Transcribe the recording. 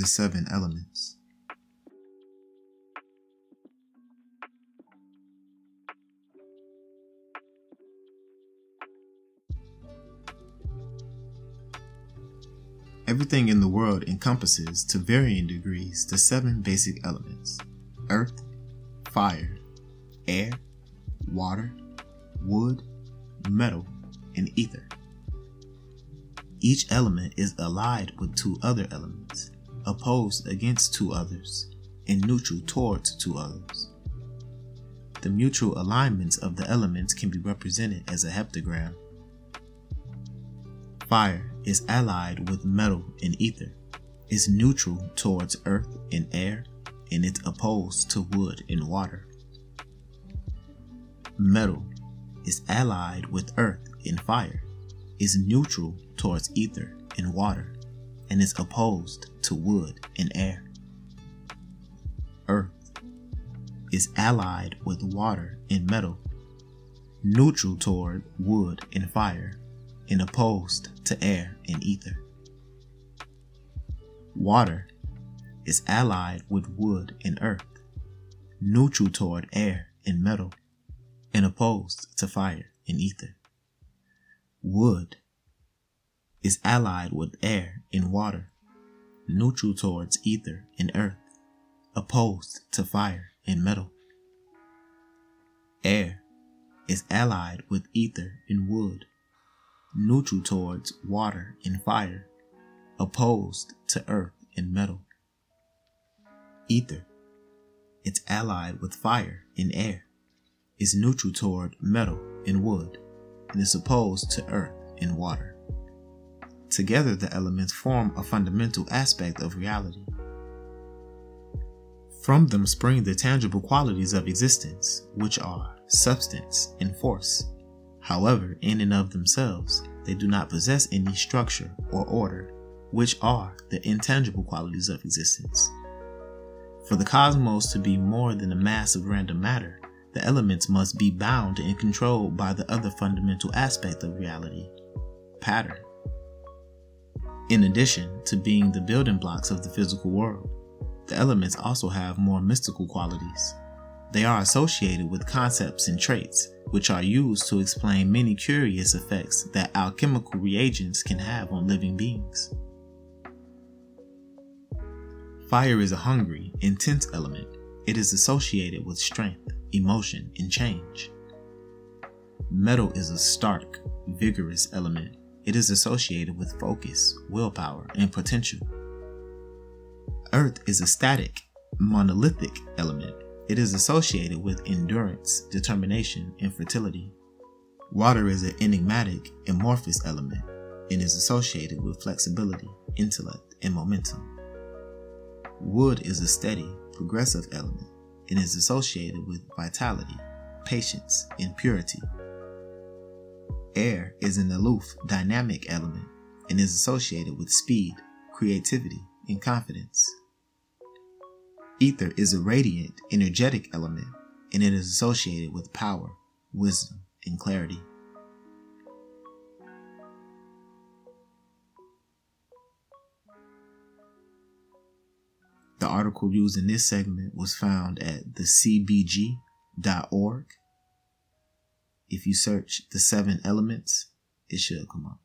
The seven elements. Everything in the world encompasses, to varying degrees, the seven basic elements earth, fire, air, water, wood, metal, and ether. Each element is allied with two other elements, opposed against two others, and neutral towards two others. The mutual alignments of the elements can be represented as a heptagram. Fire is allied with metal and ether, is neutral towards earth and air, and it's opposed to wood and water. Metal is allied with earth and fire, is neutral towards ether and water, and is opposed to wood and air. Earth is allied with water and metal, neutral toward wood and fire, and opposed to air and ether. Water is allied with wood and earth, neutral toward air and metal, and opposed to fire and ether. Wood is allied with air and water, neutral towards ether and earth, opposed to fire and metal. Air is allied with ether and wood, neutral towards water and fire, opposed to earth and metal. Ether, it's allied with fire and air, is neutral toward metal and wood, and is opposed to earth and water. Together, the elements form a fundamental aspect of reality. From them spring the tangible qualities of existence, which are substance and force. However, in and of themselves, they do not possess any structure or order, which are the intangible qualities of existence. For the cosmos to be more than a mass of random matter, the elements must be bound and controlled by the other fundamental aspect of reality pattern. In addition to being the building blocks of the physical world, the elements also have more mystical qualities. They are associated with concepts and traits, which are used to explain many curious effects that alchemical reagents can have on living beings. Fire is a hungry, intense element. It is associated with strength, emotion, and change. Metal is a stark, vigorous element. It is associated with focus, willpower, and potential. Earth is a static, monolithic element. It is associated with endurance, determination, and fertility. Water is an enigmatic, amorphous element and is associated with flexibility, intellect, and momentum. Wood is a steady, progressive element and is associated with vitality, patience, and purity. Air is an aloof, dynamic element and is associated with speed, creativity, and confidence. Ether is a radiant, energetic element and it is associated with power, wisdom, and clarity. The article used in this segment was found at thecbg.org. If you search the seven elements, it should come up.